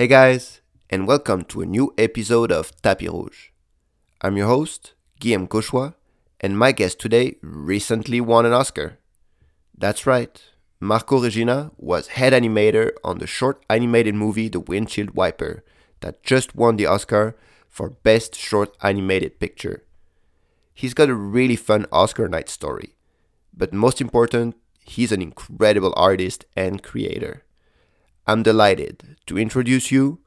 Hey guys, and welcome to a new episode of Tapis Rouge. I'm your host, Guillaume Cauchois, and my guest today recently won an Oscar. That's right, Marco Regina was head animator on the short animated movie The Windshield Wiper that just won the Oscar for Best Short Animated Picture. He's got a really fun Oscar night story, but most important, he's an incredible artist and creator. I'm delighted to introduce you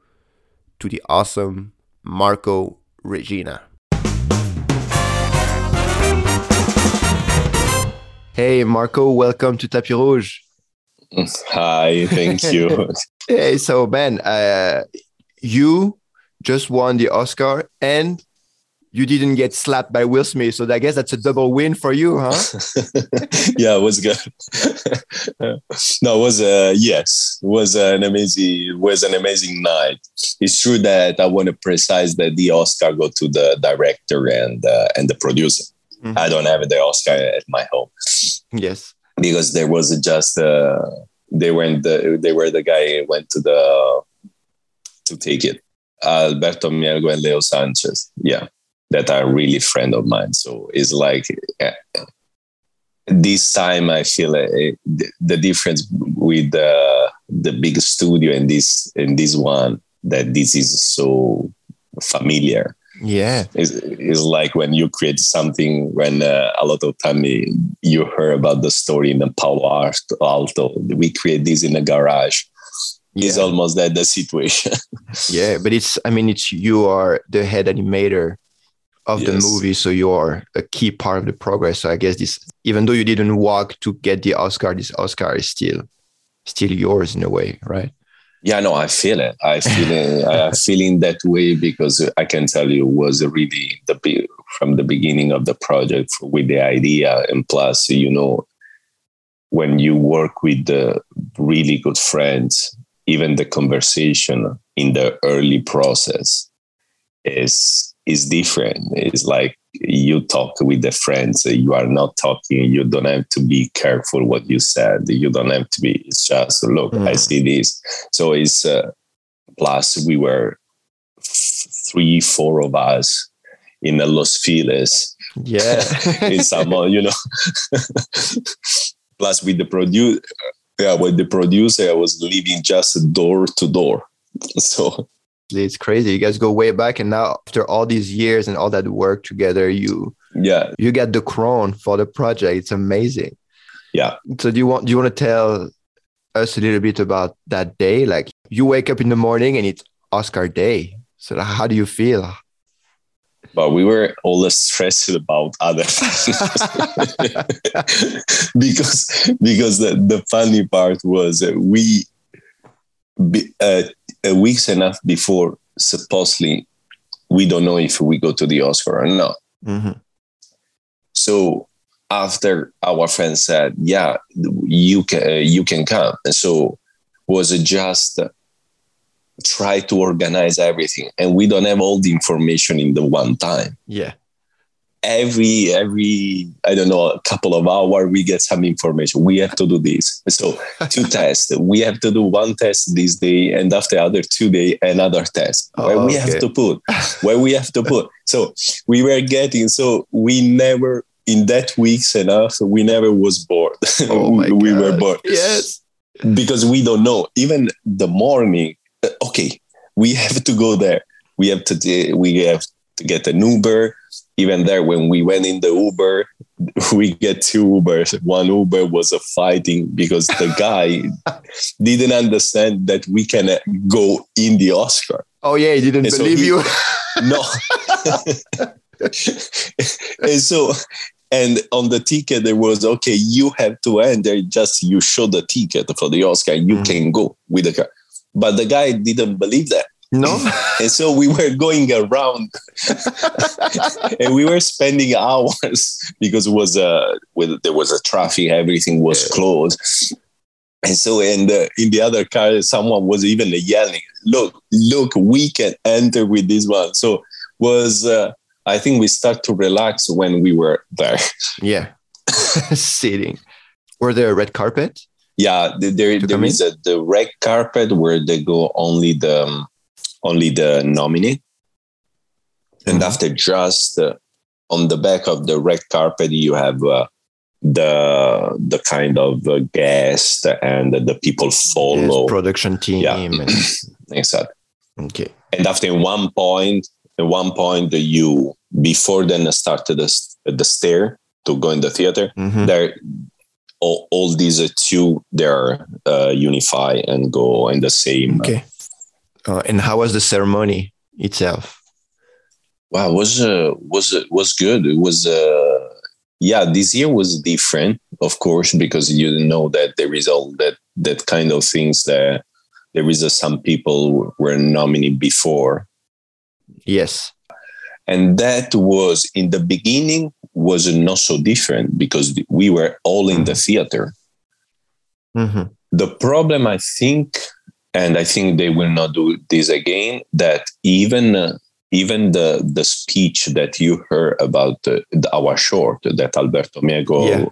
to the awesome Marco Regina. Hey Marco, welcome to Tapis Rouge. Hi, thank you. hey, so Ben, uh, you just won the Oscar and you didn't get slapped by Will Smith. So I guess that's a double win for you, huh? yeah, it was good. no, it was uh, yes, it was an amazing it was an amazing night. It's true that I want to precise that the Oscar go to the director and uh, and the producer. Mm-hmm. I don't have the Oscar at my home. Yes, because there was just uh, they went the they were the guy went to the to take it. Alberto Mielgo and Leo Sanchez. Yeah that are really friend of mine. So it's like uh, this time I feel uh, the difference with the the big studio and this and this one that this is so familiar. Yeah, it's, it's like when you create something when uh, a lot of time you hear about the story in the Palo Alto. We create this in a garage. Yeah. It's almost that the situation. yeah, but it's I mean it's you are the head animator of yes. the movie so you're a key part of the progress. So i guess this even though you didn't walk to get the oscar this oscar is still still yours in a way right? Yeah no i feel it. I feel it. I feeling that way because i can tell you was really the from the beginning of the project with the idea and plus you know when you work with the really good friends even the conversation in the early process is is different. It's like you talk with the friends. You are not talking. You don't have to be careful what you said. You don't have to be. It's just look. Mm. I see this. So it's uh, plus we were three, four of us in the Los Feliz. Yeah, in some, you know. plus with the producer, yeah, with the producer, I was living just door to door. So it's crazy. You guys go way back, and now after all these years and all that work together, you yeah you get the crown for the project. It's amazing. Yeah. So do you want do you want to tell us a little bit about that day? Like you wake up in the morning and it's Oscar day. So how do you feel? But we were always stressed about other things because because the, the funny part was that we uh, weeks enough before supposedly we don't know if we go to the Oscar or not. Mm-hmm. So after our friend said, "Yeah, you can, uh, you can come," and so was it just try to organize everything, and we don't have all the information in the one time. Yeah, every every i don't know a couple of hours we get some information. We have to do this. So two tests. We have to do one test this day and after other two day another test. Oh, where we okay. have to put. Where we have to put. So we were getting so we never in that weeks enough we never was bored. Oh we God. were bored. Yes. Because we don't know. Even the morning uh, okay we have to go there. We have to we have to get an uber even there when we went in the uber we get two ubers. One uber was a fighting because the guy didn't understand that we can uh, go in the oscar. Oh yeah he didn't and believe so he, you. No. And so and on the ticket there was okay you have to enter just you show the ticket for the oscar you mm. can go with the car. But the guy didn't believe that no. and so we were going around and we were spending hours because it was a with there was a traffic, everything was closed. And so in the in the other car, someone was even yelling, "Look, look, we can enter with this one." So was uh, I think we start to relax when we were there. Yeah, sitting. Were there a red carpet? Yeah, there there is a the red carpet where they go only the um, only the nominee, and mm-hmm. after just uh, on the back of the red carpet you have uh, the the kind of uh, guest and the people follow yes, production team. Yeah, and... exactly. Okay. And after one point, at one point, you before then started the the stair to go in the theater. Mm-hmm. There, all, all these two they're uh, unify and go in the same. Okay. Uh, and how was the ceremony itself? Wow, was uh, was was good. It was uh, yeah, this year was different, of course, because you know that there is all that that kind of things that there is a, some people were nominated before. Yes, and that was in the beginning was not so different because we were all in the theater. Mm-hmm. The problem, I think, and I think they will not do this again. That even uh, even the the speech that you heard about the, the, our short that Alberto Mielgo yeah.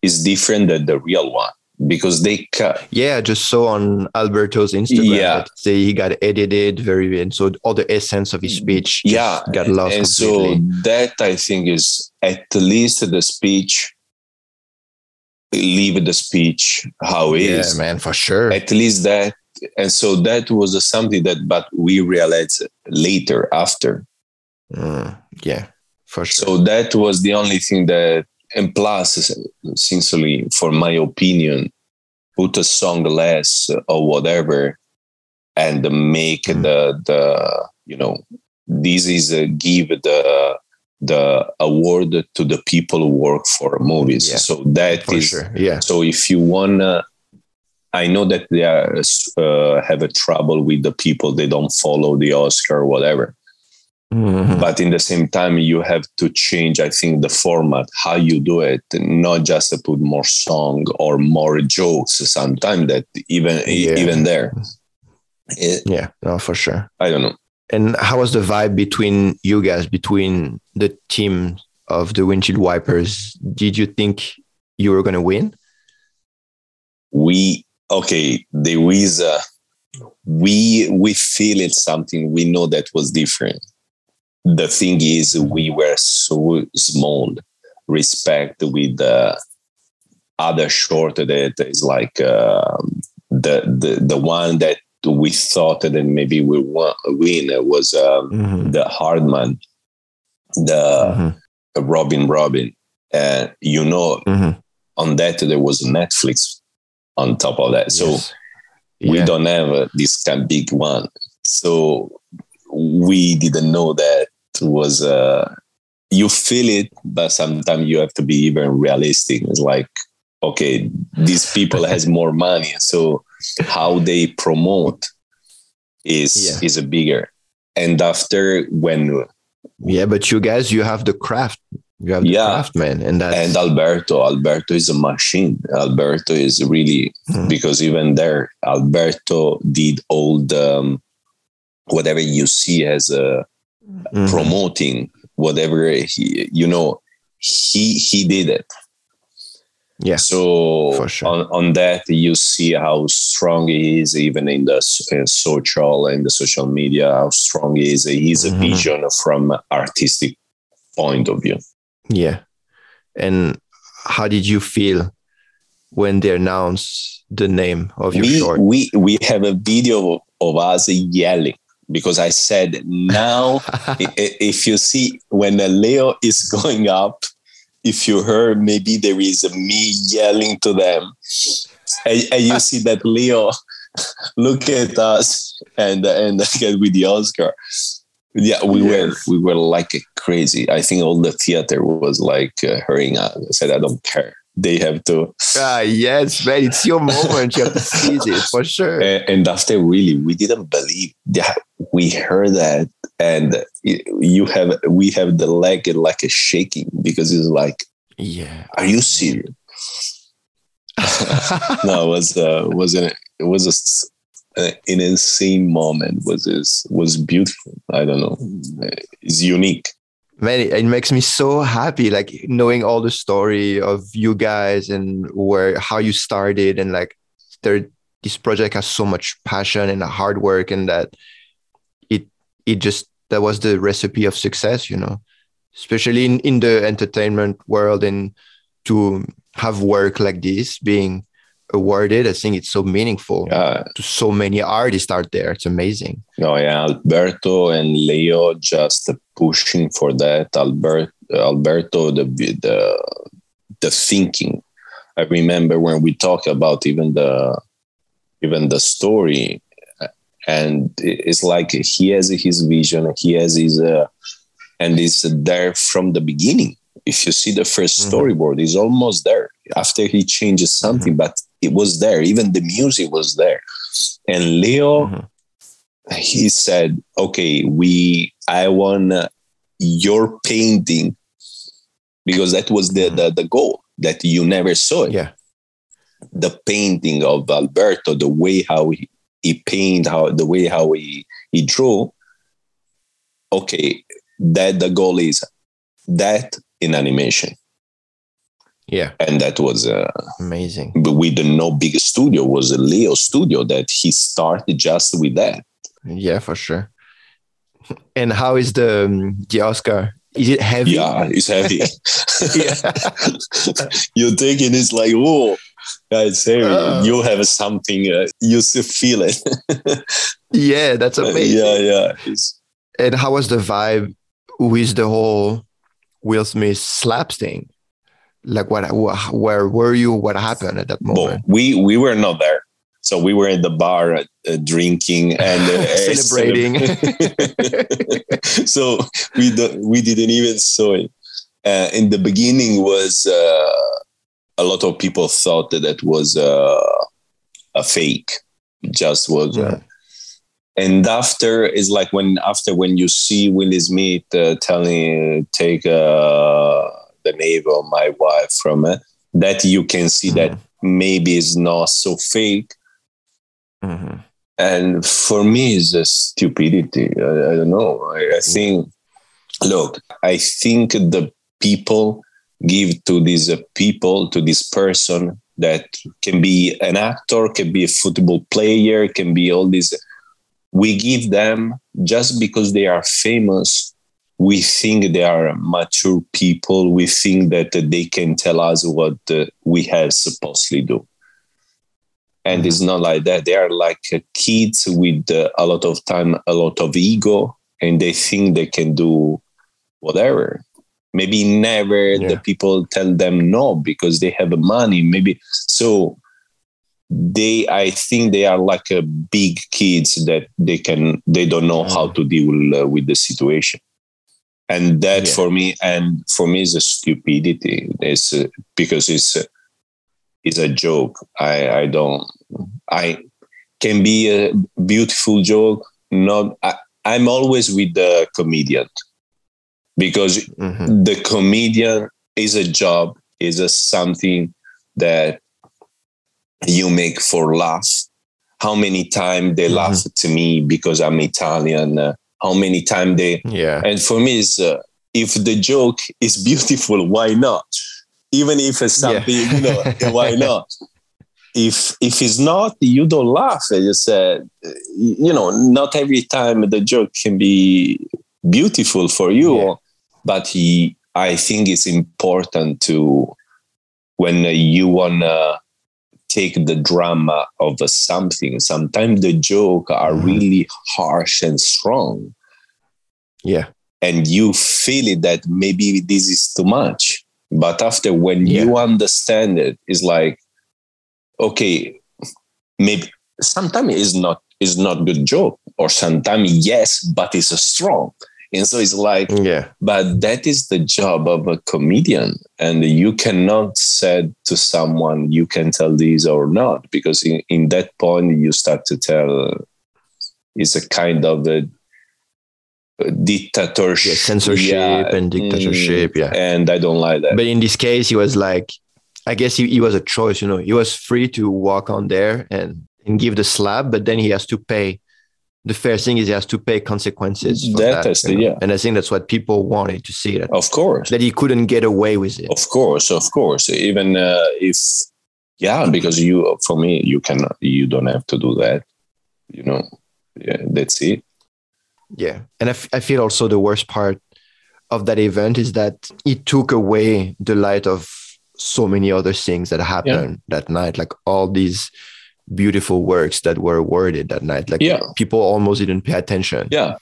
is different than the real one because they cut. Yeah, I just saw on Alberto's Instagram. Yeah, say he got edited very, and so all the essence of his speech. yeah, got lost. And completely. so that I think is at least the speech. Leave the speech how it yeah, is. man, for sure. At least that and so that was something that but we realized later after mm, yeah for sure so that was the only thing that and plus sincerely for my opinion put a song less or whatever and make mm. the the you know this is a give the the award to the people who work for movies yeah, so that is sure. yeah so if you wanna I know that they are uh, have a trouble with the people they don't follow the Oscar or whatever. Mm-hmm. But in the same time, you have to change, I think, the format, how you do it, not just to put more song or more jokes. Sometimes that even yeah. even there. It, yeah, no, for sure. I don't know. And how was the vibe between you guys, between the team of the windshield wipers? Did you think you were going to win? We okay, there is a we we feel it something we know that was different. The thing is, we were so small. Respect with the other short that is like uh, the the the one that we thought that maybe we won, win was um, mm-hmm. the Aardman, the mm-hmm. Robin Robin. And you know, mm-hmm. on that there was Netflix on top of that. So yes. we yeah. don't have uh, this kind of big one. So we didn't know that was uh you feel it, but sometimes you have to be even realistic. It's like, okay, these people has more money, so how they promote is yeah. is a bigger. And after when yeah, but you guys, you have the craft you have the yeah. craftsman, and that and Alberto. Alberto is a machine. Alberto is really mm. because even there, Alberto did all the um, whatever you see as a mm. promoting whatever he you know he he did it. Yeah. So sure. on, on that, you see how strong he is, even in the uh, social and the social media, how strong he is. He's mm-hmm. a vision from artistic point of view. Yeah. And how did you feel when they announced the name of your we, short? We we have a video of us yelling because I said now if you see when Leo is going up, if you heard maybe there is a me yelling to them, and, and you see that Leo look at us and and get with the Oscar. Yeah, we yes. were we were like crazy. I think all the theater was like uh, hurrying up. I said, I don't care. They have to. Ah, yes, man, it's your moment. you have to seize it for sure. And, and after really, we didn't believe. that we heard that, and you have we have the leg like a shaking because it's like, yeah, are you serious? no, it was uh, was an it was a an insane moment was is was beautiful. I don't know. It's unique. Man it makes me so happy like knowing all the story of you guys and where how you started and like there this project has so much passion and hard work and that it it just that was the recipe of success you know? Especially in, in the entertainment world and to have work like this being awarded i think it's so meaningful Yeah. to so many artists out there it's amazing No, yeah, Alberto and Leo just pushing for that. Albert, Alberto, the the the thinking. I remember when we talk about even the even the story, and it's like he has his vision, he has his, uh, and it's there from the beginning. If you see the 1st Mhm. storyboard, it's almost there. After he changes something, but it was there. Even the music was there. And Leo, Mhm. he said, "Okay, we, I want uh, your painting because that was the, the the goal that you never saw it. yeah The painting of Alberto, the way how he, he paint, how the way how he he drew. Okay, that the goal is that in animation, yeah and that was uh, amazing but with the no big studio was a Leo studio that he started just with that. yeah for sure and how is the um, the oscar is it heavy Yeah, it's heavy. Yeah. You're it, it's like, oh, it's heavy. Uh. you have something, uh, you still feel it. yeah that's amazing yeah, yeah. It's, And how was the vibe with the whole Will Smith slaps thing? Like, what? Where were you? What happened at that moment? we we were not there, so we were in the bar uh, uh, drinking and uh, Celebrating. so we don't, we didn't even saw it. Uh, in the beginning, was uh, a lot of people thought that that was uh, a fake, just was. Mhm. and after is like when after when you see Willie Smith uh, telling take uh, the name of my wife from it, that you can see that maybe it's not so fake. Mhm. And for me, it's a stupidity. I, I don't know. I, I think, look, I think the people give to these uh, people, to this person that can be an actor, can be a football player, can be all these. We give them just because they are famous. We think they are mature people. We think that they can tell us what uh, we have supposedly do and it's not like that they are like uh, kids with uh, a lot of time a lot of ego and they think they can do whatever maybe never Yeah. the people tell them no because they have money maybe so they i think they are like a big kids that they can they don't know how Mm. to deal uh, with the situation and that Yeah. for me and for me is a stupidity it's uh, because it's uh, it's a joke i i don't i can be a beautiful joke not I, i'm always with the comedian because Mhm. the comedian is a job is a something that you make for laugh how many times they Mhm. laugh to me because i'm italian uh, how many times they Yeah. and for me is uh, if the joke is beautiful why not even if it's something you know why not if if it's not you don't laugh I just said you know not every time the joke can be beautiful for you Yeah. but he, i think it's important to when you wanna take the drama of something sometimes the joke are Mhm. really harsh and strong Yeah. and you feel it that maybe this is too much but after when Yeah. you understand it it's like okay maybe sometimes it's not it's not good joke or sometimes yes but it's a strong and so it's like Yeah. but that is the job of a comedian and you cannot say to someone you can tell this or not because in, in that point you start to tell it's a kind of a dictatorship Yeah. Censorship Yeah, and dictatorship. Mm. Yeah. and i don't like that But in this case, he was like, I guess he, he was a choice, you know, he was free to walk on there and, and give the slap, but then he has to pay. The fair thing is he has to pay consequences. For That that, is you the- know? yeah. And I think that's what people wanted to see that, of course that he couldn't get away with it. of course of course even uh, if yeah, because you, for me, you can, you don't have to do that. You know, yeah, that's it. Yeah, and I, f- I feel also the worst part of that event is that it took away the light of so many other things that happened yeah. that night, like all these beautiful works that were awarded that night. Like yeah. people almost didn't pay attention. Yeah,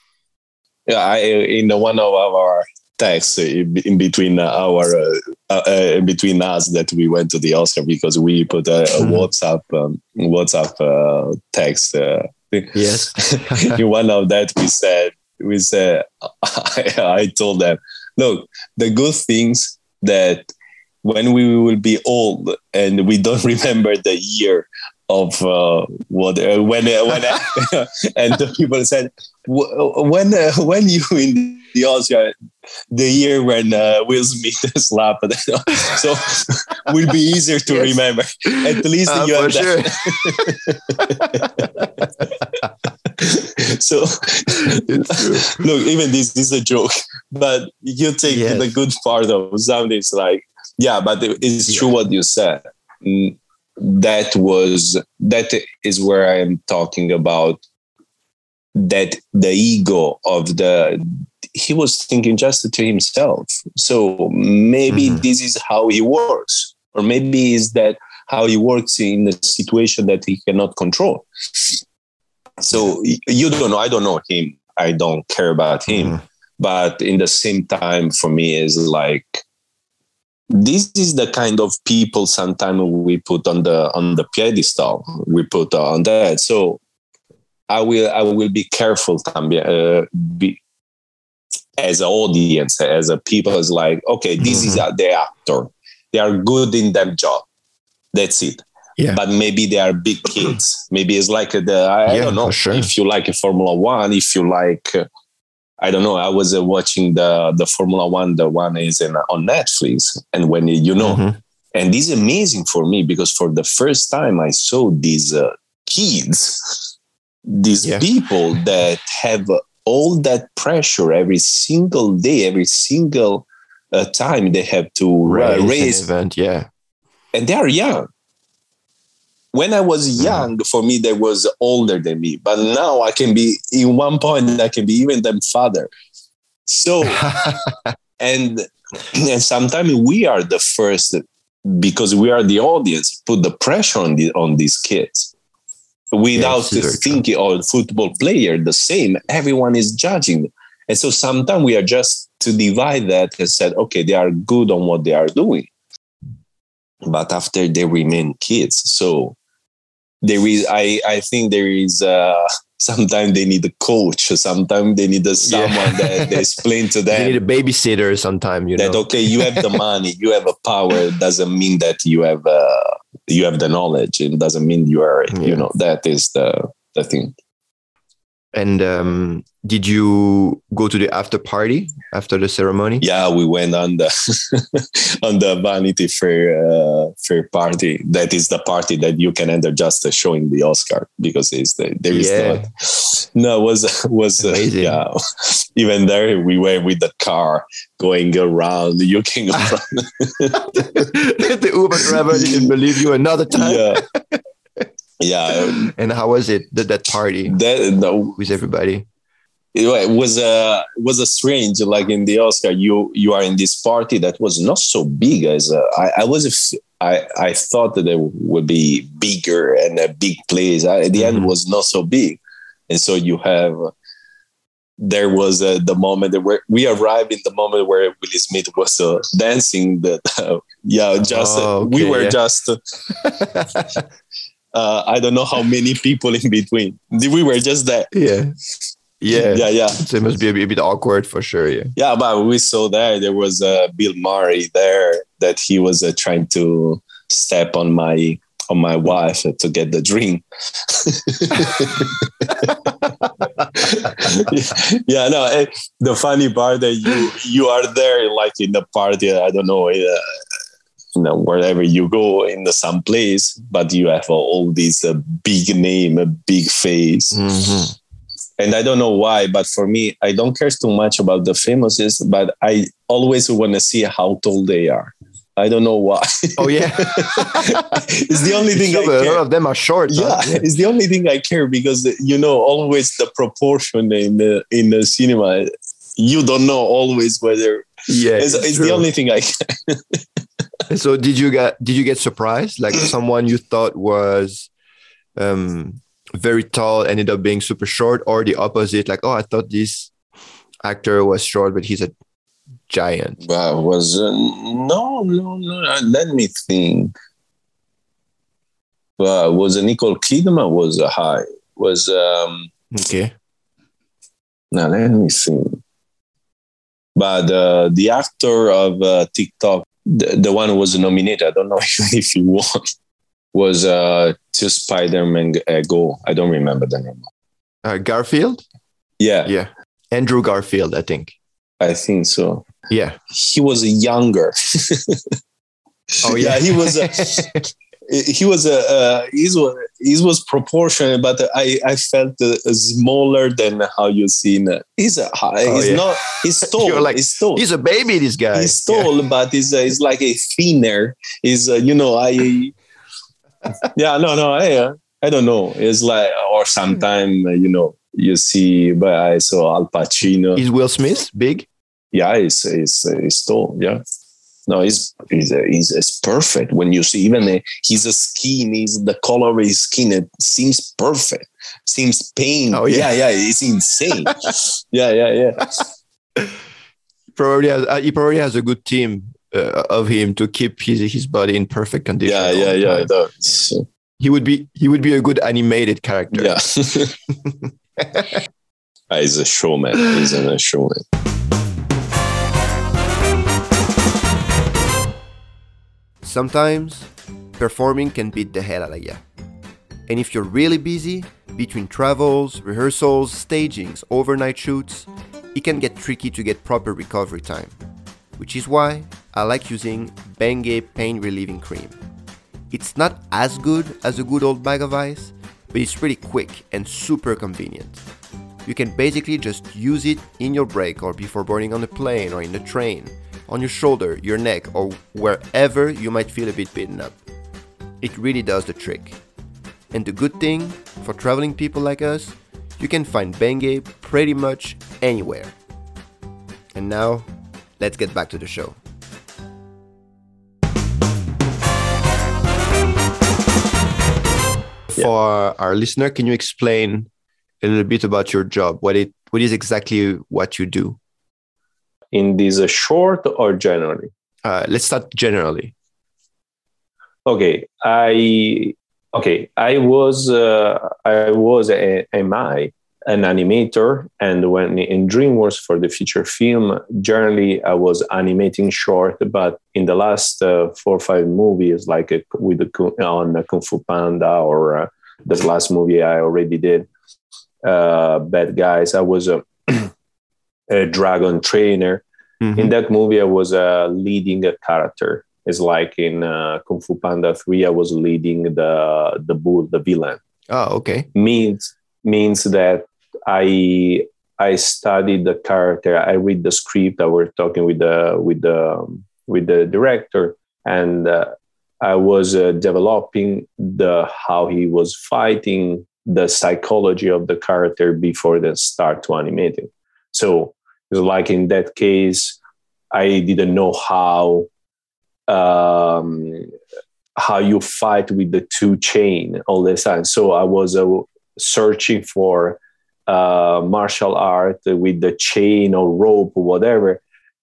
yeah. I in one of our texts in between our uh, uh, in between us that we went to the Oscar because we put a, a mm-hmm. WhatsApp um, WhatsApp uh, text. Uh, yes, in one of that we said we said I, I told them, look, the good things that when we will be old and we don't remember the year of uh, what uh, when uh, when and the people said when uh, when you in the Oscar the year when uh, Will Smith slapped so will be easier to yes. remember at least uh, you have sure. so look even this, this is a joke but you take yes. the good part of something it's like yeah but it's yeah. true what you said mm, that was that is where I am talking about that the ego of the he was thinking just to himself. So maybe mm-hmm. this is how he works, or maybe is that how he works in a situation that he cannot control. So you don't know. I don't know him. I don't care about him. Mm-hmm. But in the same time, for me, is like this is the kind of people sometimes we put on the on the pedestal we put on that. So i will i will be careful también, uh, be, as an audience as a people is like okay this mm-hmm. is a, the actor. They are good in their job. That's it. Yeah. but maybe they are big kids. Maybe it's like the i, yeah, I don't know. sure. if you like a formula one if you like uh, I don't know. I was uh, watching the the Formula One. The one is in, on Netflix, and when you know, mm-hmm. and this is amazing for me because for the first time I saw these uh, kids, these yeah. people that have all that pressure every single day, every single uh, time they have to uh, raise, raise event. Yeah, and they are young when I was mm-hmm. young, for me, they was older than me. But now I can be, in one point, I can be even them father. So, and, and sometimes we are the first because we are the audience, put the pressure on, the, on these kids without yes, thinking, or oh, football player, the same. Everyone is judging. And so sometimes we are just to divide that and said, okay, they are good on what they are doing. But after they remain kids. So there is i i think there is uh sometimes they need a coach sometimes they need a someone yeah. that they explain to them they need a babysitter sometimes you that know? okay you have the money you have a power doesn't mean that you have uh you have the knowledge it doesn't mean you are yeah. you know that is the the thing and um, did you go to the after party after the ceremony? Yeah, we went on the on the Vanity Fair uh, fair party. That is the party that you can enter just showing the Oscar because it's the, there is yeah. not. No, was was uh, yeah. Even there, we were with the car going around. You can go the Uber driver didn't believe you another time. Yeah yeah and how was it that that party that no with everybody it was a was a strange like in the oscar you you are in this party that was not so big as uh, I, I was I, I thought that it would be bigger and a big place I, at the mm-hmm. end was not so big and so you have there was uh, the moment where we arrived in the moment where Willie Smith was uh, dancing that uh, yeah just oh, okay, we were yeah. just uh, I don't know how many people in between. We were just there. Yeah. Yeah. Yeah. Yeah. So it must be a bit, a bit awkward for sure. Yeah. Yeah. But we saw there, there was uh, Bill Murray there that he was uh, trying to step on my on my wife to get the drink. yeah, no. Eh, the funny part that you you are there, like in the party. I don't know. Uh, you know wherever you go in the some place but you have all these uh, big name a big face mm-hmm. And i don't know why but for me i don't care too much about the famouses but i always want to see how tall they are I don't know why. Oh yeah, it's the only thing. Sure, I but a care. lot of them are short. yeah, huh? it's the only thing I care because you know always the proportion in the in the cinema. You don't know always whether yeah. it's, it's the only thing I care. So did you get did you get surprised? Like someone you thought was um very tall ended up being super short, or the opposite? Like, oh, I thought this actor was short, but he's a giant. But was uh, no no no. uh, Let me think. But was uh, Nicole Kidman was uh, high? Was um Okay. now let me see. But uh, the actor of uh, TikTok, the, the one who was nominated, I don't know if he won, was uh, to Spider-Man uh, Go. I don't remember the name. Uh, Garfield. Yeah, Yeah. Andrew Garfield, I think. I think so. Yeah. He was younger. Oh yeah, he was. Uh, he was a uh, he was he was proportionate, but I I felt uh, smaller than how you seen. it. He's a high. Oh, he's yeah. not. He's tall. Like, he's tall. He's a baby. This guy. he's tall, but he's uh, he's like a thinner. He's uh, you know I. yeah, no, no, I uh, I don't know. It's like or sometime uh, you know you see, but I saw Al Pacino. Is Will Smith big? yeah, he's he's, uh, he's tall. Yeah. No, he's he's, uh, he's perfect when you see even uh, his skin, his the color of his skin, it seems perfect, seems pain. Oh, yeah. yeah, yeah, it's insane. yeah, yeah, yeah. Probably has, uh, he probably has a good team uh, of him to keep his his body in perfect condition. Yeah, yeah, yeah. time. that's- He would be he would be a good animated character. Yeah. Ah, he's a showman. He's a showman. Sometimes performing can beat the hell out of you. And if you're really busy, between travels, rehearsals, stagings, overnight shoots, it can get tricky to get proper recovery time. Which is why I like using Bengay pain relieving cream. It's not as good as a good old bag of ice, but it's pretty quick and super convenient. You can basically just use it in your break or before boarding on a plane or in the train, on your shoulder, your neck, or wherever you might feel a bit beaten up. It really does the trick. And the good thing, for traveling people like us, you can find Bengay pretty much anywhere. And now, let's get back to the show. For our listener, can you explain a little bit about your job? What it what is exactly what you do? In this uh, short or generally? Uh, let's start generally. Okay, I okay. I was uh, I was a, am I an animator, and when in DreamWorks for the feature film, generally I was animating short. But in the last uh, four or five movies, like uh, with the on Kung Fu Panda or uh, the last movie I already did, uh, Bad Guys, I was a, a dragon trainer Mhm. in that movie i was uh, leading a character it's like in uh, kung fu panda 3 i was leading the the bull the villain Oh, okay. means means that i i studied the character. I read the script i were talking with the with the with the director. And uh, i was uh, developing the how he was fighting the psychology of the character before they start to animating so it's like in that case, I didn't know how um, how you fight with the two chain all the time. So I was uh, searching for uh, martial art with the chain or rope or whatever,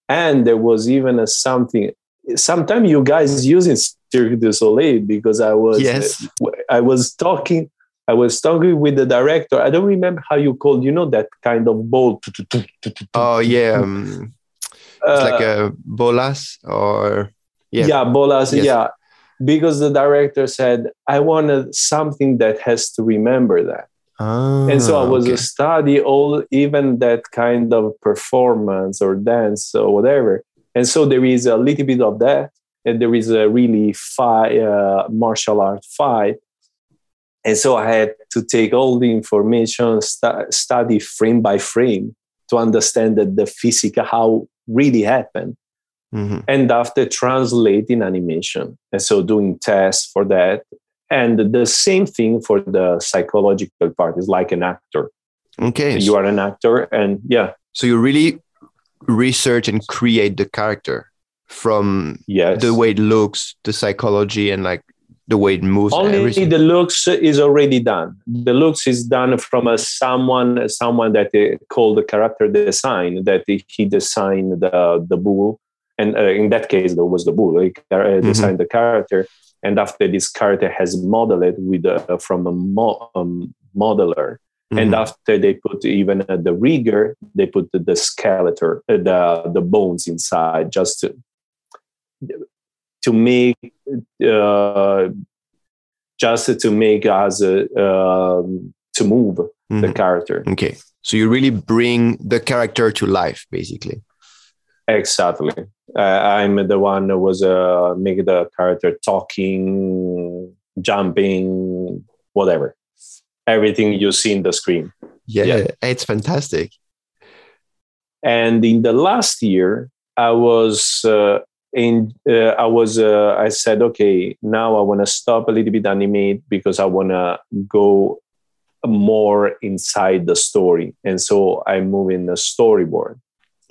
and there was even a something. Sometimes you guys using Cirque du Soleil because I was Yes. I was talking. I was talking with the director. I don't remember how you called. You know that kind of ball. Oh yeah, um, it's like a bolas or yeah. yeah, bolas. Yes. Yeah, because the director said I wanted something that has to remember that, and so I was Ah, okay. a study all even that kind of performance or dance or whatever. And so there is a little bit of that, and there is a really fight, uh, martial art fight. And so I had to take all the information, stu- study frame by frame to understand that the physical how really happened. mm-hmm. and after translating animation. And so doing tests for that. And the same thing for the psychological part is like an actor. Okay. You are an actor and yeah. So you really research and create the character from yes. the way it looks, the psychology and like the way it moves. Only the looks is already done. The looks is done from a someone someone that called the character design that he designed the the bull, and uh, in that case there was the bull. He uh, mm-hmm. designed mm-hmm. the character, and after this character has modeled with uh, from a mo- um, modeler. Mm-hmm. And after they put even uh, the rigger, they put the, the skeleton, uh, the the bones inside, just to to make uh, just to make us uh, um, to move mm-hmm. the character. Okay, so you really bring the character to life, basically. Exactly. Uh, I'm the one who was uh, make the character talking, jumping, whatever. Everything you see in the screen. Yeah, yeah, it's fantastic. And in the last year, I was uh, and uh, I was uh, I said, okay, now I want to stop a little bit animate because I want to go more inside the story, and so I move in the storyboard.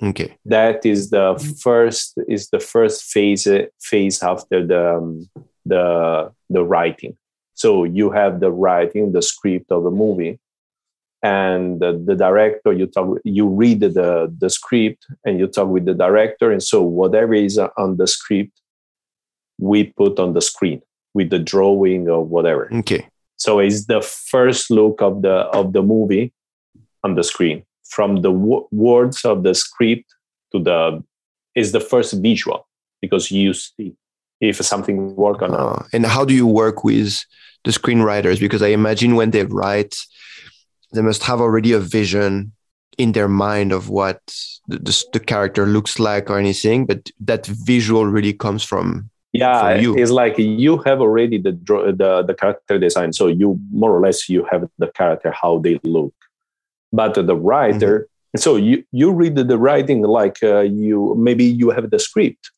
Okay, that is the first is the first phase phase after the um, the the writing. So you have the writing, the script of the movie, and the, the, director you talk you read the the script and you talk with the director and so whatever is on the script we put on the screen with the drawing or whatever. Okay. So it's the first look of the of the movie on the screen from the w- words of the script to the is the first visual because you see if something work or not. Uh, and how do you work with the screenwriters? Because i imagine when they write they must have already a vision in their mind of what the, the, the character looks like or anything but that visual really comes from yeah from it's like you have already the, the the character design so you more or less you have the character how they look but the writer mm-hmm. so you you read the, writing like uh, you maybe you have the script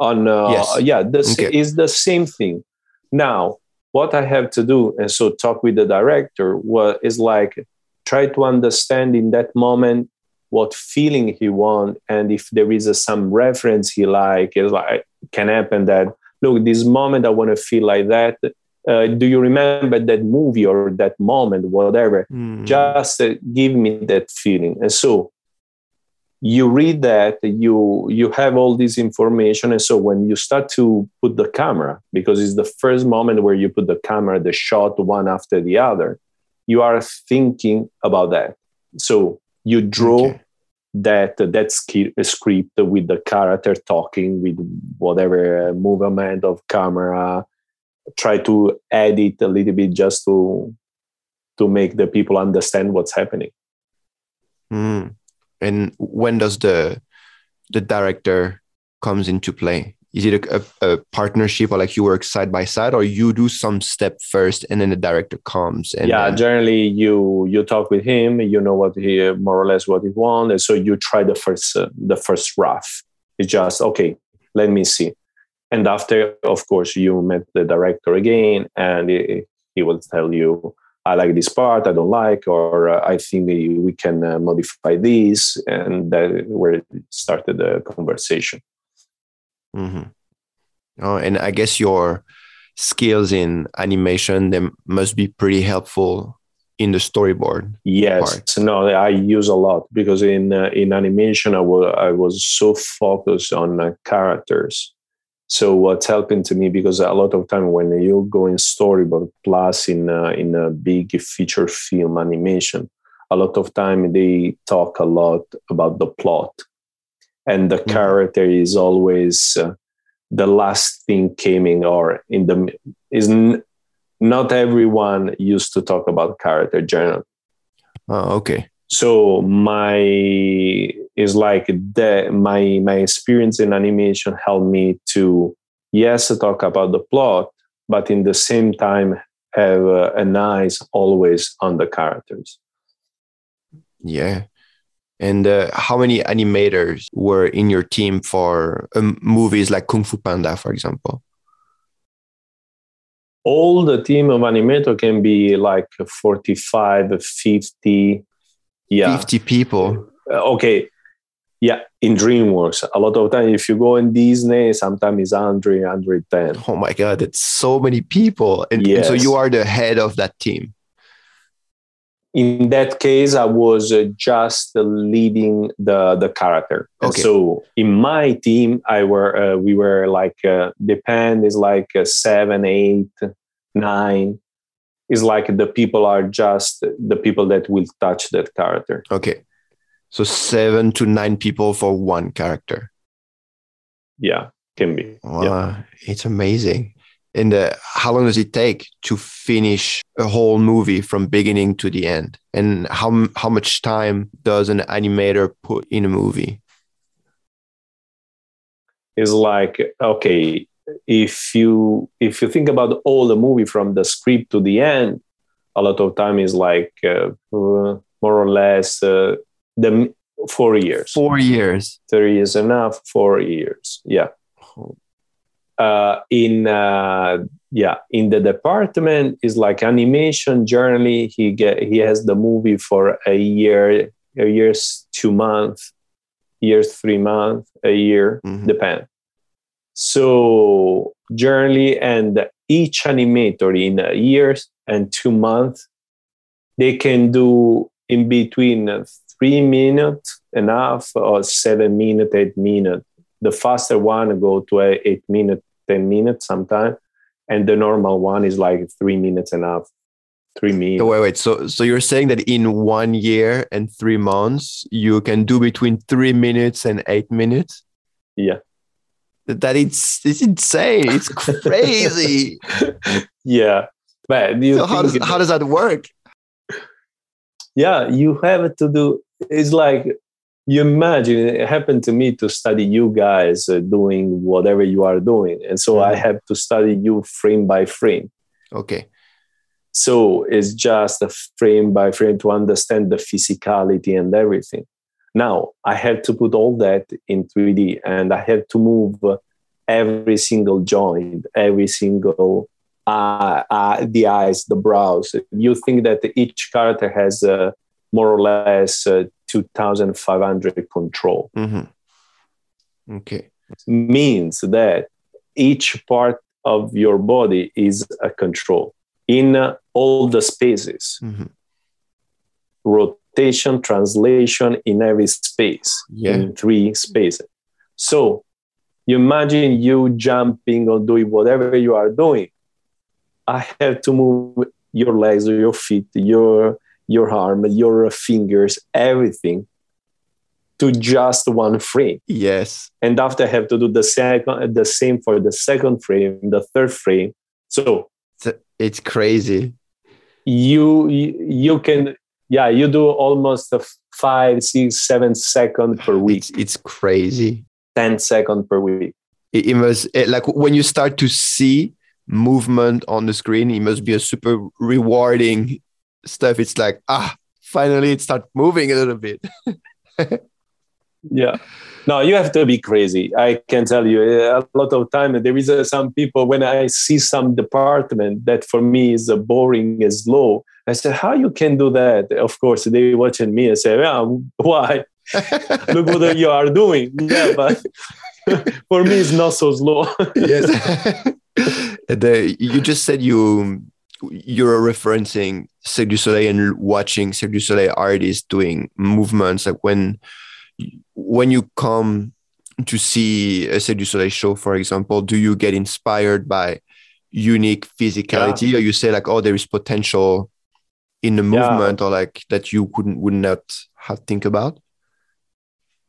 on uh, yes. yeah this okay. is the same thing now what I have to do, and so talk with the director, was is like try to understand in that moment what feeling he want, and if there is a, some reference he like, is like can happen that look this moment I want to feel like that. Uh, do you remember that movie or that moment, whatever? Mm. Just uh, give me that feeling, and so you read that you you have all this information and so when you start to put the camera because it's the first moment where you put the camera the shot one after the other you are thinking about that so you draw okay. that that script with the character talking with whatever movement of camera try to edit a little bit just to to make the people understand what's happening. Mm and when does the the director comes into play? Is it a, a, a, partnership or like you work side by side or you do some step first and then the director comes and yeah then... generally you you talk with him you know what he more or less what he wants and so you try the first uh, the first rough. It's just okay let me see and after of course you met the director again and he, he will tell you I like this part, I don't like, or uh, I think we can uh, modify this, and that where it started the conversation. Mm-hmm. Oh, and I guess your skills in animation they must be pretty helpful in the storyboard. Yes, part. no, I use a lot because in uh, in animation I was I was so focused on uh, characters so what's helping to me because a lot of time when you go in storyboard plus in a, in a big feature film animation, a lot of time they talk a lot about the plot, and the mm-hmm. character is always uh, the last thing coming or in the is n- not everyone used to talk about character generally. Oh, okay so my is like that my my experience in animation helped me to yes talk about the plot but in the same time have uh, an eyes always on the characters yeah And uh, how many animators were in your team for um, movies like Kung Fu Panda, for example? All the team of animator can be like 45, 50. Yeah. 50 people. Uh, okay. Yeah, in DreamWorks. A lot of time, if you go in Disney, sometimes it's 100, 110. Oh my God, it's so many people. And, yes. and so you are the head of that team in that case i was uh, just leading the the character okay. so in my team i were uh, we were like uh, pen is like uh, seven eight nine is like the people are just the people that will touch that character okay so seven to nine people for one character. Yeah can be. Wow, yeah. it's amazing. And uh, how long does it take to finish a whole movie from beginning to the end? And how how much time does an animator put in a movie? It's like okay if you if you think about all the movie from the script to the end a lot of time is like uh, uh more or less uh, the four years. Four years. Three years enough four years. Yeah. Uh, in uh, yeah in the department is like animation journey. He get he has the movie for a year a year's two months years three months a year mm-hmm. depend. So journey and each animator in a year and two months they can do in between three minutes enough or seven minutes eight minutes the faster one go to eight minute 10 minutes sometimes and the normal one is like three minutes enough. Three minutes. So wait wait. So so you're saying that in one year and three months you can do between three minutes and eight minutes? Yeah. That it's it's insane. It's crazy. Yeah. But so how does, how does that work? Yeah you have to do it's like you imagine it happened to me to study you guys uh, doing whatever you are doing. And so mm-hmm. i have to study you frame by frame. Okay. So it's just a frame by frame to understand the physicality and everything. Now i have to put all that in 3d and i have to move every single joint every single uh, uh, the eyes the brows. You think that each character has uh, more or less uh, 2500 control. Mm-hmm. Okay. Means that each part of your body is a control in uh, all the spaces. Mm-hmm. Rotation, translation in every space, yeah. in three spaces. So you imagine you jumping or doing whatever you are doing. I have to move your legs or your feet, your your arm, your fingers, everything to just one frame. Yes. And after I have to do the second the same for the second frame, the third frame. So it's crazy. You you can yeah, you do almost five, six, seven second per week. It's, it's crazy. 10 second per week. It, it must it, like when you start to see movement on the screen, it must be a super rewarding stuff, it's like, ah, finally it start moving a little bit. yeah. No, you have to be crazy. I can tell you a lot of time. There is uh, some people when I see some department that for me is uh, boring as low. I said, how you can do that? Of course, they watching me and say, yeah, why? Look what you are doing. Yeah, but for me, it's not so slow. yes. the, you just said you you're referencing Cirque du Soleil and watching Cirque du Soleil artists doing movements like when when you come to see a Cirque du Soleil show, for example, do you get inspired by unique physicality yeah. or you say like, oh, there is potential in the movement yeah. or like that you couldn't would not have think about?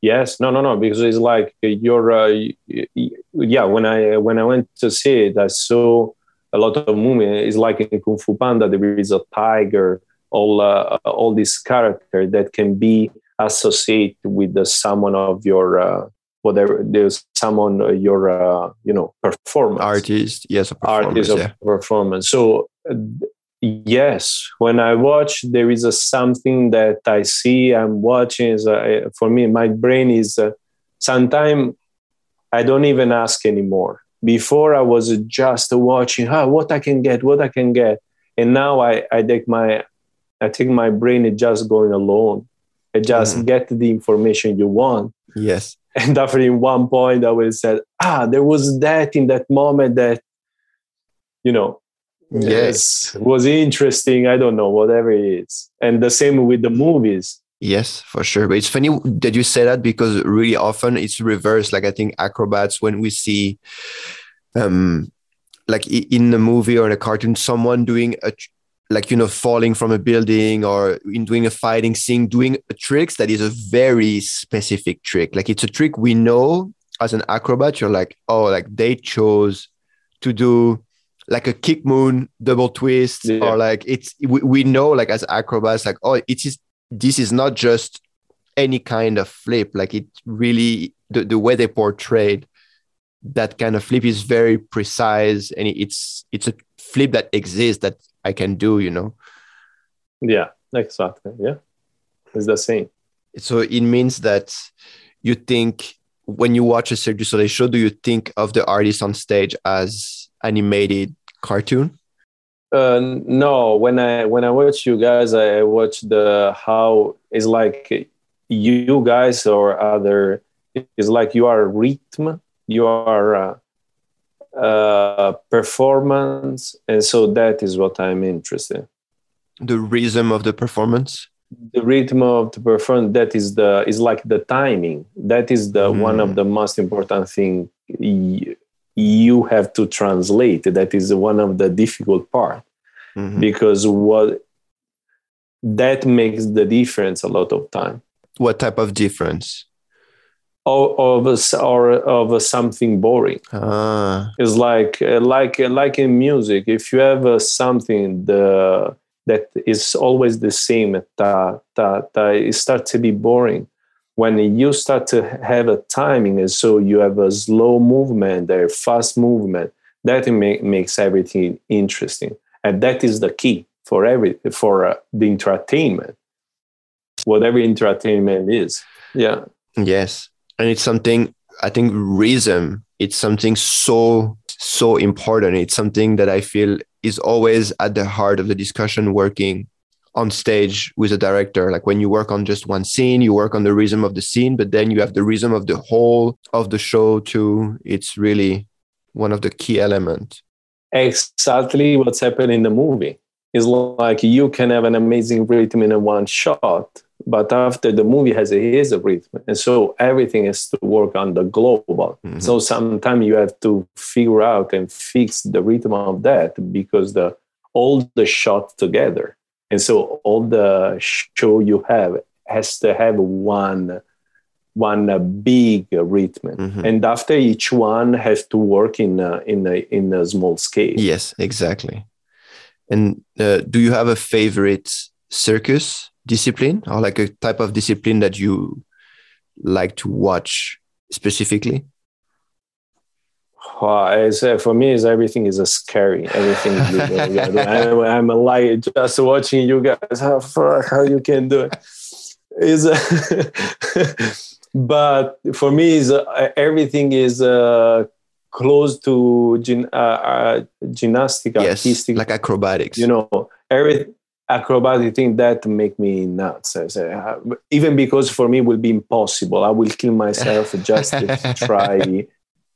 Yes, no, no, no, because it's like you're, uh, yeah. When I when I went to see it, I saw a lot of movement. It's like in Kung Fu Panda, there is a tiger, all uh, all these character that can be associated with the someone of your uh, whatever. There's someone uh, your uh, you know performance artist, yes, artist of yeah. performance. So uh, yes when i watch there is a something that i see i'm watching is uh, for me my brain is uh, sometimes i don't even ask anymore before i was just watching ah, what i can get what i can get. And now i, I take my i think my brain is just going alone. I just mm. get the information you want. Yes. And after in one point i will say ah there was that in that moment that you know yes. was interesting. I don't know whatever it is. And the same with the movies yes for sure. But it's funny that you say that because really often it's reversed. Like i think acrobats when we see um like in the movie or in a cartoon someone doing a like you know falling from a building or in doing a fighting scene doing a tricks that is a very specific trick. Like it's a trick we know as an acrobat. You're like oh like they chose to do like a kick moon double twist yeah. or like it's we, we know like as acrobats like oh it is this is not just any kind of flip. Like it really the, the way they portrayed that kind of flip is very precise and it's it's a flip that exists that i can do you know? Yeah exactly. Yeah it's the same. So it means that you think when you watch a Cirque du Soleil show do you think of the artist on stage as animated cartoon? Uh, no, when I when I watch you guys, I watch the how it's like you guys or other. It's like you are rhythm, you are uh, uh, performance, and so that is what I'm interested. The rhythm of the performance. The rhythm of the performance. That is the is like the timing. That is the mm. one of the most important thing you have to translate. That is one of the difficult part. Mm-hmm. because what that makes the difference a lot of time. What type of difference? Of, of or of something boring. Ah. it's like like like in music if you have uh, something the that is always the same ta, ta, ta, it starts to be boring when you start to have a timing and so you have a slow movement a fast movement that makes everything interesting. And that is the key for every for uh, the entertainment. Whatever entertainment is. Yeah. Yes. And it's something i think rhythm it's something so so important. It's something that i feel is always at the heart of the discussion working on stage with a director. Like when you work on just one scene you work on the rhythm of the scene but then you have the rhythm of the whole of the show too. It's really one of the key elements exactly what's happened in the movie. Is like you can have an amazing rhythm in a one shot but after the movie has a is a rhythm and so everything has to work on the global. Mm-hmm. so sometimes you have to figure out and fix the rhythm of that because the all the shots together and so all the show you have has to have one one big rhythm. Mm-hmm. and after each one has to work in a, in a, in a small scale. Yes exactly. And uh, do you have a favorite circus discipline or like a type of discipline that you like to watch specifically as, uh, for me, is everything is a scary. Everything I'm, I'm a liar just watching you guys. How fuck how you can do it is. But for me, is uh, everything is uh, close to gyn, uh, uh, gymnastic, yes, artistic, like acrobatics. You know, every acrobatic thing that make me nuts. Say, even because for me it will be impossible. I will kill myself just to try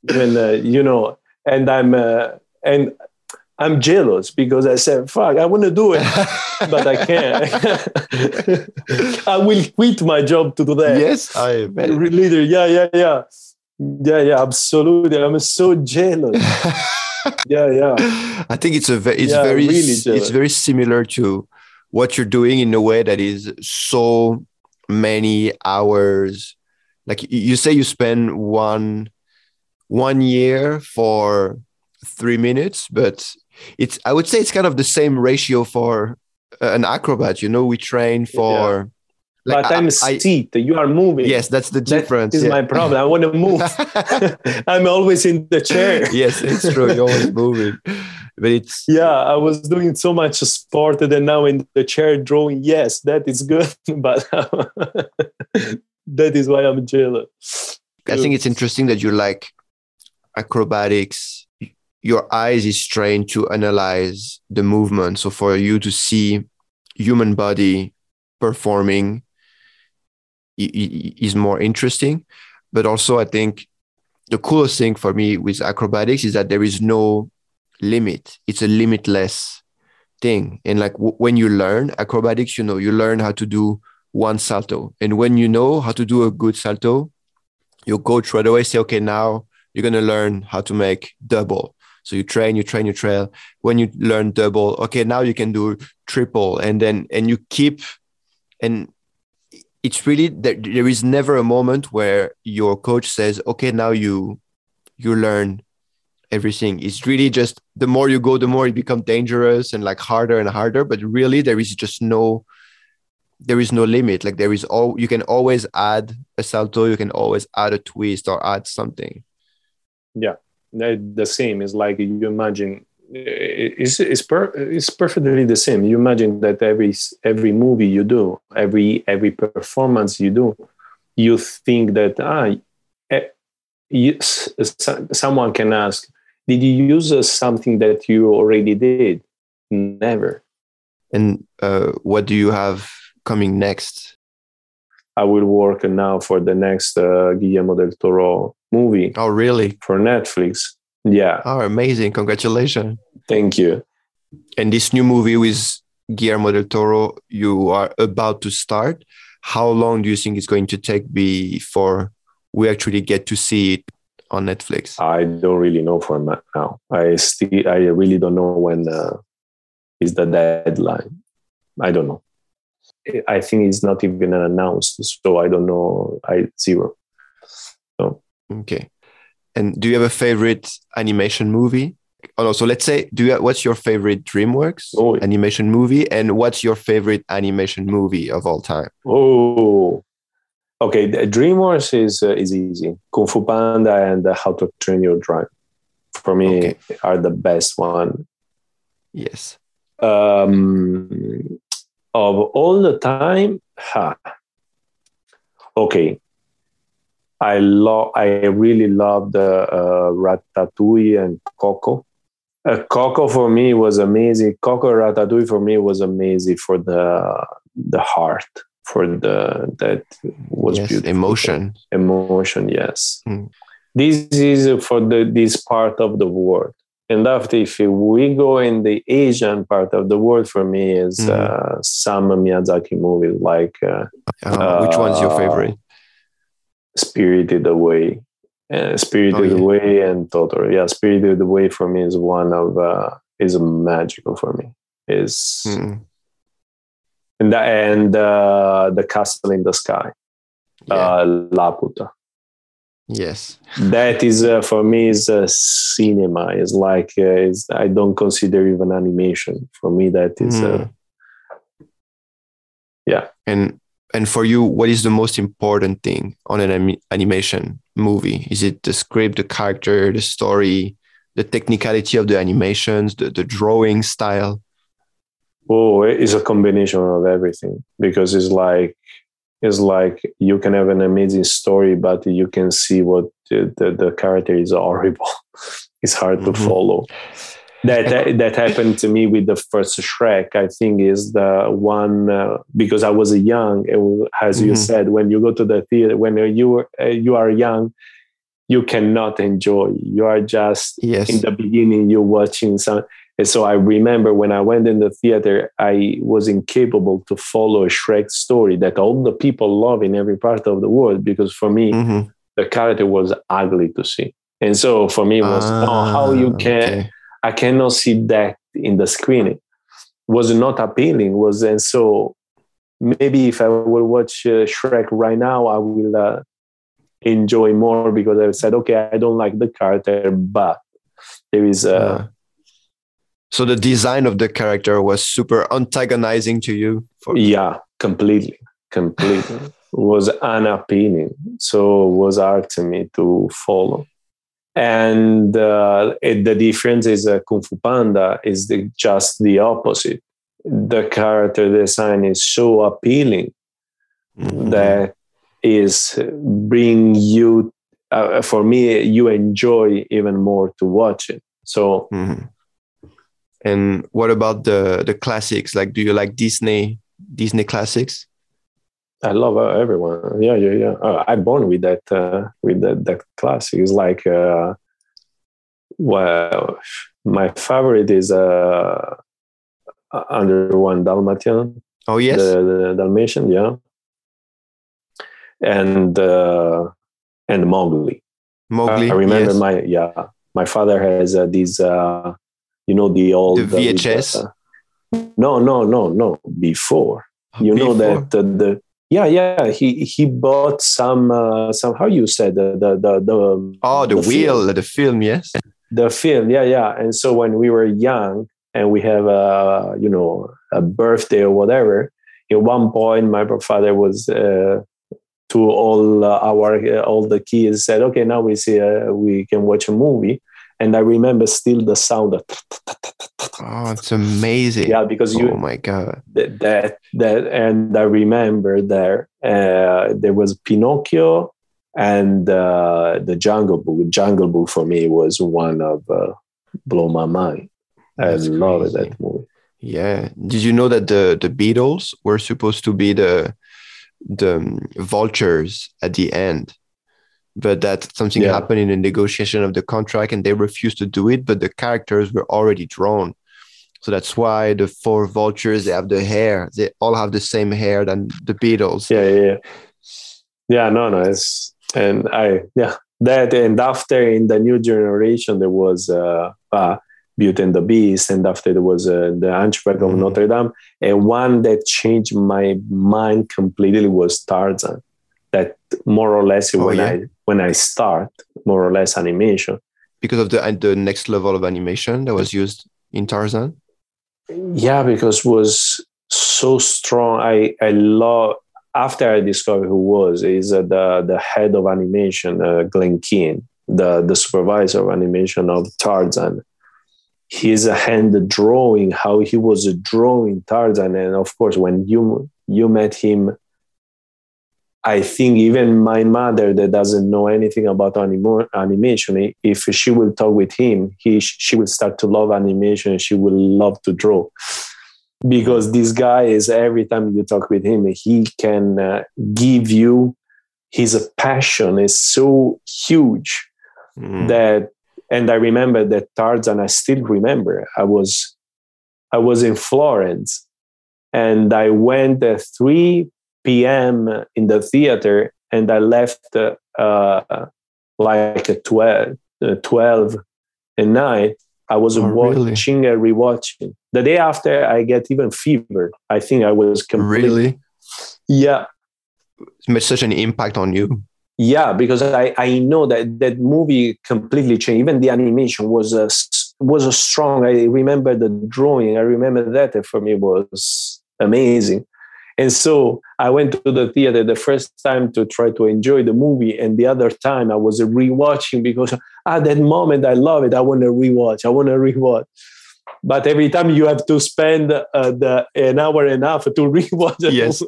even uh, you know and i'm uh, and i'm jealous because i said fuck i want to do it but i can't. I will quit my job to do that. Yes i leader yeah yeah yeah. Yeah yeah absolutely. I'm so jealous. Yeah yeah. I think it's a ve- it's yeah, very really it's very similar to what you're doing in a way that is so many hours. Like you say you spend one one year for three minutes, but it's I would say it's kind of the same ratio for uh, an acrobat. You know, we train for yeah. but I- I'm I- You are moving. yes, that's the difference. is yeah. my problem. I want to move. I'm always in the chair. yes, it's true. You're always moving, but it's Yeah, I was doing so much sport and then now in the chair drawing. Yes, that is good, but that is why I'm jealous. I think it's interesting that you like acrobatics. Your eyes is trained to analyze the movement. So for you to see human body performing is more interesting. But also, I think the coolest thing for me with acrobatics is that there is no limit. It's a limitless thing. And like w- when you learn acrobatics, you know, you learn how to do one salto. And when you know how to do a good salto, your coach right away say, okay, now you're going to learn how to make double. So you train, you train, you train. When you learn double, okay, now you can do triple. And then, and you keep, and it's really, there, there is never a moment where your coach says, okay, now you, you learn everything. It's really just the more you go, the more it becomes dangerous and like harder and harder. But really, there is just no, there is no limit. Like there is all you can always add a salto, you can always add a twist or add something. They're the same. is like you imagine. It's it's, per, it's perfectly the same. You imagine that every every movie you do, every every performance you do, you think that ah, you, someone can ask, did you use uh, something that you already did? Never. And uh, what do you have coming next? I will work now for the next uh, Guillermo del Toro movie Oh, really? for Netflix. Yeah, Oh, amazing! Congratulations! thank you. And this new movie with Guillermo del Toro, you are about to start. How long do you think it's going to take before we actually get to see it on Netflix? I don't really know for now. I still, I really don't know when uh, is the deadline. I don't know. I think it's not even announced, so I don't know. I zero. Okay. And do you have a favorite animation movie? Oh no, so let's say, do you what's your favorite DreamWorks Oh. animation movie, and what's your favorite animation movie of all time? Oh, okay. DreamWorks is uh, is easy. Kung Fu Panda and uh, How to Train Your Dragon, for me, Okay. are the best one. Yes. um, of all the time ha. okay i love i really loved uh, uh, ratatouille and coco uh, coco for me was amazing coco ratatouille for me was amazing for the the heart for the that was yes. beautiful Emotion. emotion yes Mm. this is for the this part of the world and after if we go in the asian part of the world for me is Mhm. uh, some miyazaki movies like uh, Uh, which one's your Uh, favorite? Spirited away uh, spirited Oh, yeah. away and totoro yeah spirited away for me is one of uh, is magical for me is Mm, and, the, and uh, the castle in the sky yeah. uh, laputa yes. that is uh, for me is uh, cinema is like uh, is i don't consider even animation for me that is uh, Mm. Yeah. And and for you, what is the most important thing on an anim- animation movie? Is it the script, the character, the story, the technicality of the animations, the, the drawing style? oh it's a combination of everything because it's like it's like you can have an amazing story but you can see what the, the, the character is horrible it's hard Mhm. to follow that, that happened to me with the first shrek i think is the one uh, because i was young and as you Mhm. said when you go to the theater when you uh, you are young you cannot enjoy you are just Yes. in the beginning you're watching some and so i remember when i went in the theater i was incapable to follow a shrek story that all the people love in every part of the world because for me Mhm. the character was ugly to see and so for me it was oh, how you Ah, can okay. I cannot see that in the screening was not appealing was and so maybe if i will watch uh, shrek right now i will uh, enjoy more because i said okay i don't like the character but there is a Uh, so the design of the character was super antagonizing to you. For, yeah completely completely. was unappealing. So it was hard to me to follow. And uh, it, the difference is uh, Kung Fu Panda is the, just the opposite. The character design is so appealing mm-hmm. that is bring you uh, for me you enjoy even more to watch it so mm-hmm. and what about the the classics like do you like disney disney classics i love uh, everyone yeah yeah yeah uh, i'm born with that uh, with that, that classic it's like uh, well my favorite is uh under one dalmatian oh yes the, the dalmatian yeah and uh, and Mowgli. Mowgli. I remember yes. my yeah. My father has uh, these, uh, you know, the old the VHS. Uh, no, no, no, no. Before you Before. know that uh, the yeah, yeah. He he bought some uh, some how you said the the the, the oh the, the wheel film. the film yes the film yeah yeah. And so when we were young and we have a you know a birthday or whatever, at one point my father was uh, to all uh, our uh, all the kids said okay now we see uh, we can watch a movie and i remember still the sound of oh it's amazing. Yeah because you oh my god. That that, that and i remember there uh, there was pinocchio and uh, the jungle book. Jungle book for me was one of uh, blow my mind. That's i love that movie. Yeah. Did you know that the the beatles were supposed to be the the vultures at the end but that something yeah. happened in the negotiation of the contract and they refused to do it but the characters were already drawn so that's why the four vultures they have the hair they all have the same hair than the beatles yeah yeah yeah, yeah no no it's and i yeah that and after in the new generation there was uh, uh Beauty and the Beast, and after there was uh, the Hunchback of mm-hmm. Notre Dame. And one that changed my mind completely was Tarzan. More or less oh, when yeah. I when I start more or less animation because of the the next level of animation that was used in Tarzan. Yeah, because was so strong. I I love after I discovered who was is uh, the the head of animation, uh, Glen Keane, the the supervisor of animation of Tarzan his hand drawing, how he was drawing Tarzan. And of course, when you you met him, I think even my mother that doesn't know anything about anim- animation, if she will talk with him, he she will start to love animation. She will love to draw because this guy is every time you talk with him, he can uh, give you his passion is so huge mm. that and I remember that Tarzan. I still remember. I was I was in Florence, and I went at three p.m. in the theater, and I left uh, like at 12, uh, 12 at night. I was oh, watching really? and rewatching. The day after, I get even fever. I think I was completely. Really? Yeah. It made such an impact on you yeah because i i know that that movie completely changed even the animation was a was a strong i remember the drawing i remember that for me was amazing and so i went to the theater the first time to try to enjoy the movie and the other time i was rewatching because at that moment i love it i want to rewatch i want to rewatch but every time you have to spend uh, the an hour and a half to rewatch it. Yes,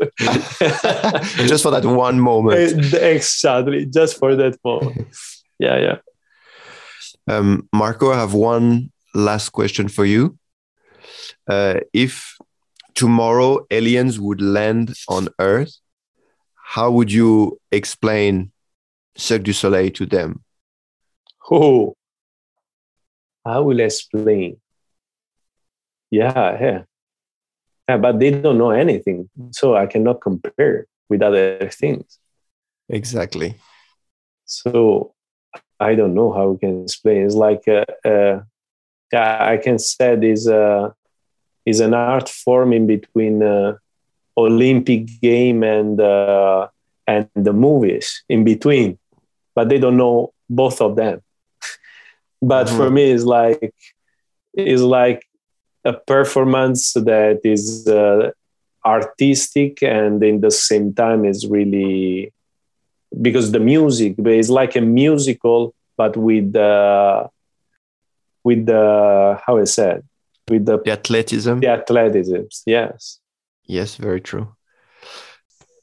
just for that one moment. Exactly, just for that moment. yeah, yeah. Um, Marco, I have one last question for you. Uh, if tomorrow aliens would land on Earth, how would you explain Cirque du Soleil to them? Oh, I will explain yeah, yeah. Yeah, but they don't know anything. So I cannot compare with other things. Exactly. So I don't know how we can explain. It's like, uh, uh, I can say this uh, is an art form in between uh, Olympic game and uh, and the movies in between, but they don't know both of them. but mm-hmm. for me, it's like it's like a performance that is uh, artistic and in the same time is really because the music is like a musical but with the with the how I said with the, the athleticism? The athleticism yes. Yes very true.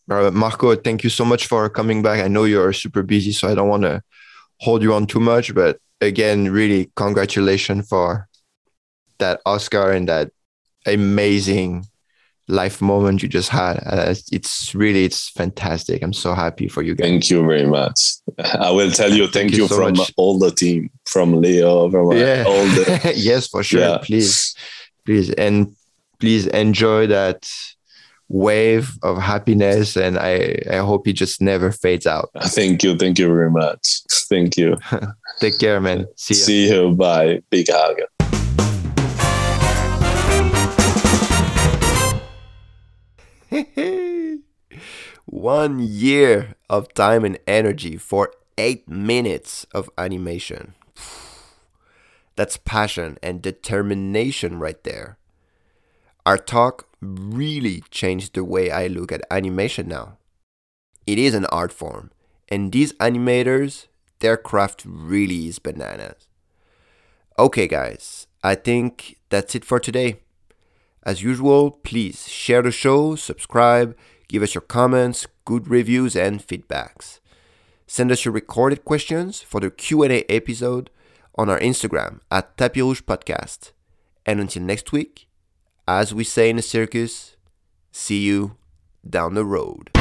Marco thank you so much for coming back. I know you're super busy so I don't want to hold you on too much but again really congratulations for that Oscar and that amazing life moment you just had. Uh, it's really it's fantastic. I'm so happy for you guys. Thank you very much. I will tell you thank, thank you, you so from much. all the team, from Leo, from yeah. all the yes for sure. Yeah. Please, please, and please enjoy that wave of happiness and I, I hope it just never fades out. Thank you. Thank you very much. Thank you. Take care, man. See you. See you. Bye. Big hug. One year of time and energy for eight minutes of animation. That's passion and determination right there. Our talk really changed the way I look at animation now. It is an art form, and these animators, their craft really is bananas. Okay, guys, I think that's it for today. As usual, please share the show, subscribe, give us your comments, good reviews, and feedbacks. Send us your recorded questions for the Q&A episode on our Instagram at Tapis Rouge Podcast. And until next week, as we say in the circus, see you down the road.